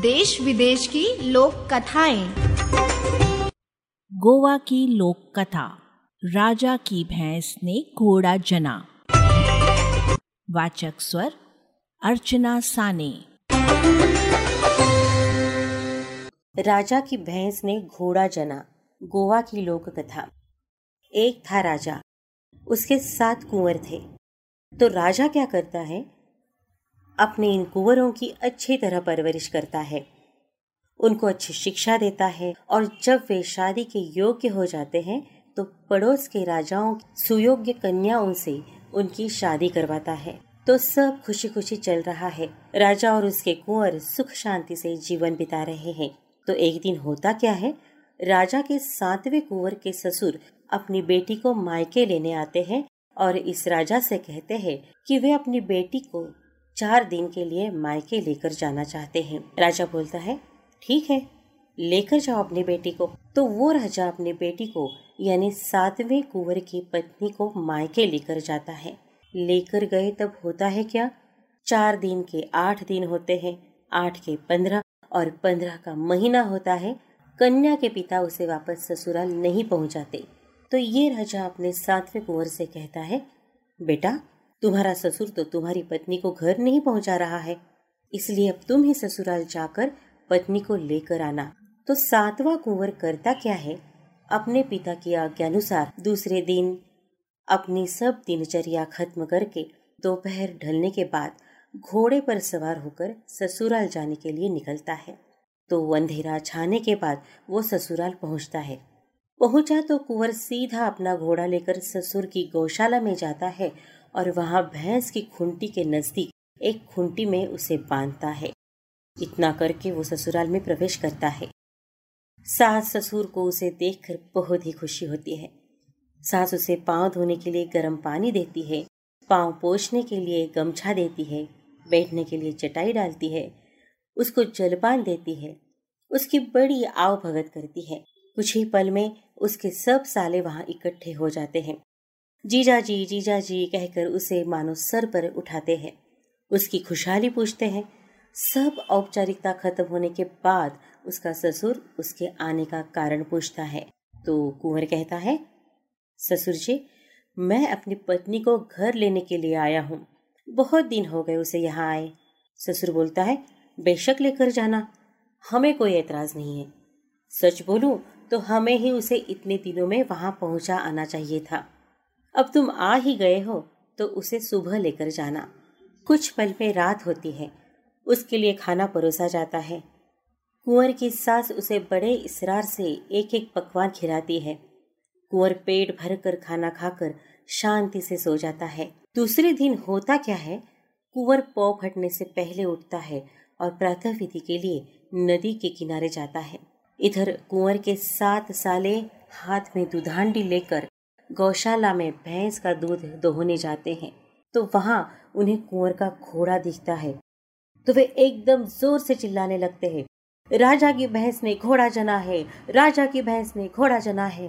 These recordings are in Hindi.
देश विदेश की लोक कथाएँ गोवा की लोक कथा राजा की भैंस ने घोड़ा जना। वाचक स्वर अर्चना साने। राजा की भैंस ने घोड़ा जना गोवा की लोक कथा एक था राजा उसके सात कुंवर थे। तो राजा क्या करता है? अपने इन कुंवरों की अच्छी तरह परवरिश करता है। उनको अच्छी शिक्षा देता है और जब वे शादी के योग्य हो जाते हैं तो पड़ोस के राजाओं सुयोग्य कन्याओं से उनकी शादी करवाता है। तो सब खुशी खुशी चल रहा है। राजा और उसके कुंवर सुख शांति से जीवन बिता रहे हैं। तो एक दिन होता क्या है? राजा के सातवें कुंवर के ससुर अपनी बेटी को मायके लेने आते हैं और इस राजा से कहते हैं कि वे अपनी बेटी को चार दिन के लिए मायके लेकर जाना चाहते हैं। राजा बोलता है, ठीक है, लेकर जाओ अपनी बेटी को। तो वो राजा अपनी बेटी को, यानी सातवें कुंवर की पत्नी को मायके लेकर जाता है। लेकर गए तब होता है क्या? चार दिन के आठ दिन होते हैं, आठ के पंद्रह, और पंद्रह का महीना होता है। कन्या के पिता उसे वापस ससुराल नहीं पहुंचाते। तो ये राजा अपने सातवें कुंवर से कहता है, बेटा तुम्हारा ससुर तो तुम्हारी पत्नी को घर नहीं पहुँचा रहा है। इसलिए अब तुम ही ससुराल जाकर पत्नी को लेकर आना। तो सातवां कुंवर करता क्या है? अपने पिता की आज्ञानुसार दूसरे दिन अपनी सब दिनचर्या खत्म करके दोपहर ढलने के बाद घोड़े पर सवार होकर ससुराल जाने के लिए निकलता है। तो अंधेरा छाने के बाद वो ससुराल पहुँचता है। पहुँचा तो कुंवर सीधा अपना घोड़ा लेकर ससुर की गौशाला में जाता है और वहाँ भैंस की खुंटी के नज़दीक एक खुंटी में उसे बांधता है। इतना करके वो ससुराल में प्रवेश करता है। सास ससुर को उसे देखकर बहुत ही खुशी होती है। सास उसे पाँव धोने के लिए गर्म पानी देती है, पाँव पोछने के लिए गमछा देती है, बैठने के लिए चटाई डालती है, उसको जलपान देती है, उसकी बड़ी आव भगत करती है। कुछ ही पल में उसके सब साले वहाँ इकट्ठे हो जाते हैं। जीजा जी जीजा जी कहकर उसे मानो सर पर उठाते हैं। उसकी खुशहाली पूछते हैं। सब औपचारिकता खत्म होने के बाद उसका ससुर उसके आने का कारण पूछता है। तो कुंवर कहता है, ससुर जी, मैं अपनी पत्नी को घर लेने के लिए आया हूँ। बहुत दिन हो गए उसे यहाँ आए। ससुर बोलता है, बेशक लेकर जाना। हमें कोई एतराज़ नहीं है। सच बोलूँ तो हमें ही उसे इतने दिनों में वहाँ पहुँचा आना चाहिए था। अब तुम आ ही गए हो तो उसे सुबह लेकर जाना। कुछ पल में रात होती है, उसके लिए खाना परोसा जाता है। कुंवर की सास उसे बड़े इसरार से एक एक पकवान खिलाती है। कुंवर पेट भर कर खाना खाकर शांति से सो जाता है। दूसरे दिन होता क्या है? कुंवर पौ फटने से पहले उठता है और प्रातः विधि के लिए नदी के किनारे जाता है। इधर कुंवर के सात साले हाथ में दुधांडी लेकर गौशाला में भैंस का दूध दोहने जाते हैं। तो वहाँ उन्हें कुंवर का घोड़ा दिखता है। तो वे एकदम ज़ोर से चिल्लाने लगते हैं। राजा की भैंस ने घोड़ा जना है, राजा की भैंस ने घोड़ा जना है।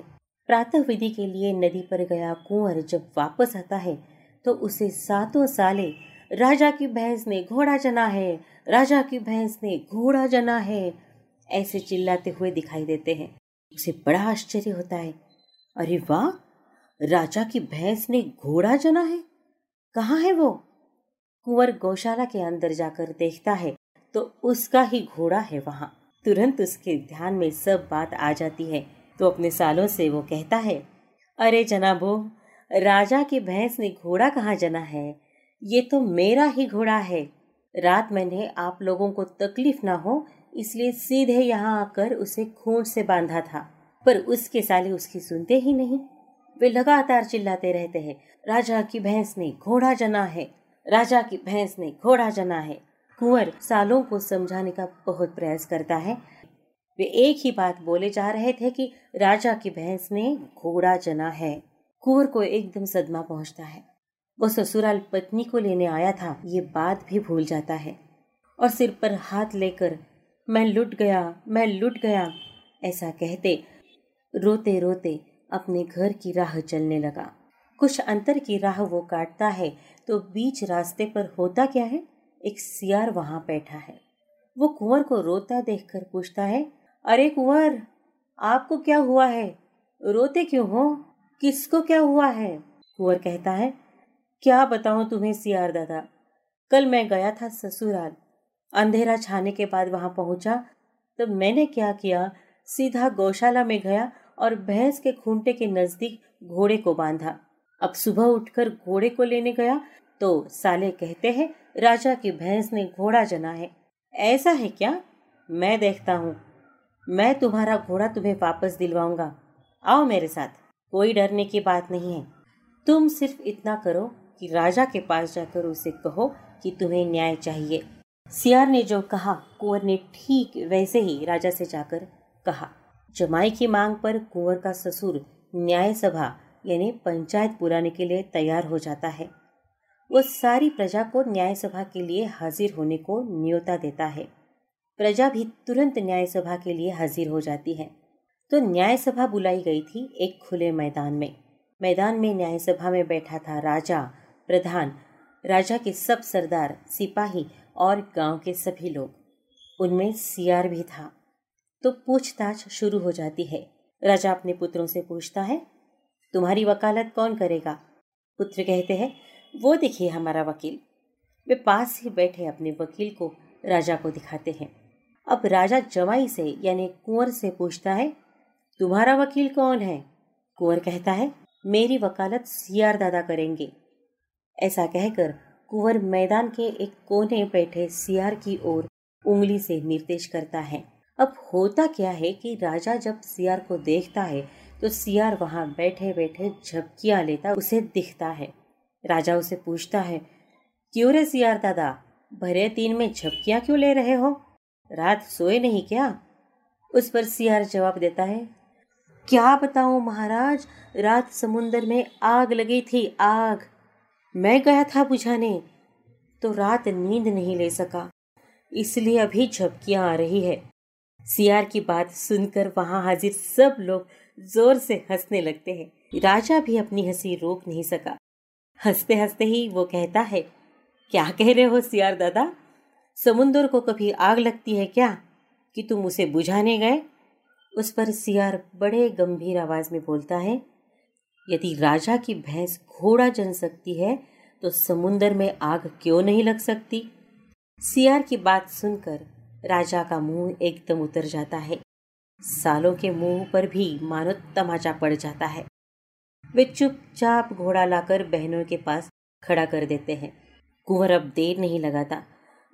प्रातः विधि के लिए नदी पर गया कुंवर जब वापस आता है तो उसे सातों साले, राजा की भैंस ने घोड़ा जना है, राजा की भैंस ने घोड़ा जना है, ऐसे चिल्लाते हुए दिखाई देते हैं। उसे बड़ा आश्चर्य होता है। अरे वाह! राजा की भैंस ने घोड़ा जना है? कहाँ है वो? कुंवर गौशाला के अंदर जाकर देखता है तो उसका ही घोड़ा है वहाँ। तुरंत उसके ध्यान में सब बात आ जाती है तो अपने सालों से वो कहता है, अरे जनाबो, राजा की भैंस ने घोड़ा कहाँ जना है? ये तो मेरा ही घोड़ा है। रात मैंने आप लोगों को तकलीफ़ ना हो, इसलिए सीधे यहाँ आकर उसे खून से बांधा था, पर उसके साले उसकी सुनते ही नहीं। वे लगातार चिल्लाते रहते हैं। राजा की भैंस ने घोड़ा जना है। राजा की भैंस ने घोड़ा जना है। कुंवर सालों को समझाने का बहुत प्रयास करता है। वे एक ही बात बोले जा रहे थे कि राजा की भैंस ने घोड़ा जना है। कुंवर को एकदम सदमा पहुँचता है। वो ससुराल पत्नी को लेने आया था। ये बात भी भूल जाता है। और सिर पर हाथ लेकर, मैं लुट गया, मैं लुट गया। ऐसा कहते रोते रोते अपने घर की राह चलने लगा। कुछ अंतर की राह वो काटता है तो बीच रास्ते पर होता क्या है? एक सियार वहाँ बैठा है। वो कुंवर को रोता देखकर पूछता है, अरे कुंवर, आपको क्या हुआ है? रोते क्यों हो? किसको क्या हुआ है? कुंवर कहता है, क्या बताऊँ तुम्हें सियार दादा? कल मैं गया था ससुराल। अंधेरा छाने के बाद वहाँ पहुँचा तो मैंने क्या किया? सीधा गौशाला में गया और भैंस के खूंटे के नज़दीक घोड़े को बांधा। अब सुबह उठकर घोड़े को लेने गया तो साले कहते हैं, राजा की भैंस ने घोड़ा जना है ऐसा है क्या? मैं देखता हूँ। मैं तुम्हारा घोड़ा तुम्हें वापस दिलवाऊँगा। आओ मेरे साथ। कोई डरने की बात नहीं है। तुम सिर्फ़ इतना करो कि राजा के पास जाकर उसे कहो कि तुम्हें न्याय चाहिए। सियार ने जो कहा, कुंवर ने ठीक वैसे ही राजा से जाकर कहा। जमाई की मांग पर कुंवर का ससुर न्याय सभा यानी पंचायत बुलाने के लिए तैयार हो जाता है। वो सारी प्रजा को न्याय सभा के लिए हाजिर होने को न्योता देता है। प्रजा भी तुरंत न्याय सभा के लिए हाजिर हो जाती है। तो न्याय सभा बुलाई गई थी एक खुले मैदान में। मैदान में न्याय सभा में बैठा था राजा, प्रधान, राजा के सब सरदार, सिपाही और गाँव के सभी लोग। उनमें सियार भी था। तो पूछताछ शुरू हो जाती है। राजा अपने पुत्रों से पूछता है, तुम्हारी वकालत कौन करेगा? पुत्र कहते हैं, वो देखिए हमारा वकील। वे पास ही बैठे अपने वकील को राजा को दिखाते हैं। अब राजा जमाई से यानी कुंवर से पूछता है, तुम्हारा वकील कौन है? कुंवर कहता है, मेरी वकालत सियार दादा करेंगे। ऐसा कहकर कुंवर मैदान के एक कोने बैठे सियार की ओर उंगली से निर्देश करता है। अब होता क्या है कि राजा जब सियार को देखता है तो सियार वहाँ बैठे बैठे झपकियाँ लेता, उसे दिखता है। राजा उसे पूछता है, क्यों रे सियार दादा? भरे तीन में झपकियाँ क्यों ले रहे हो? रात सोए नहीं क्या? उस पर सियार जवाब देता है, क्या बताऊँ महाराज, रात समुन्दर में आग लगी थी, आग। मैं गया था बुझाने तो रात नींद नहीं ले सका, इसलिए अभी झपकियाँ आ रही है। सियार की बात सुनकर वहाँ हाजिर सब लोग ज़ोर से हंसने लगते हैं। राजा भी अपनी हँसी रोक नहीं सका। हँसते हँसते ही वो कहता है, क्या कह रहे हो सियार दादा? समुन्दर को कभी आग लगती है क्या कि तुम उसे बुझाने गए? उस पर सियार बड़े गंभीर आवाज़ में बोलता है, यदि राजा की भैंस घोड़ा जन सकती है तो समुन्दर में आग क्यों नहीं लग सकती? सियार की बात सुनकर राजा का मुँह एकदम उतर जाता है। सालों के मुँह पर भी मानो तमाचा पड़ जाता है। वे चुपचाप घोड़ा लाकर बहनों के पास खड़ा कर देते हैं। कुंवर अब देर नहीं लगाता।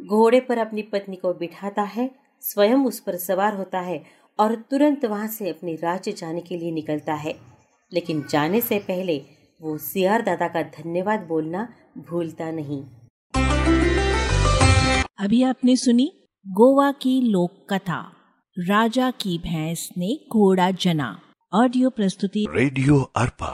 घोड़े पर अपनी पत्नी को बिठाता है, स्वयं उस पर सवार होता है और तुरंत वहाँ से अपने राज्य जाने के लिए निकलता है। लेकिन जाने से पहले वो सियार दादा का धन्यवाद बोलना भूलता नहीं। अभी आपने सुनी गोवा की लोक कथा राजा की भैंस ने घोड़ा जना। ऑडियो प्रस्तुति रेडियो अर्पा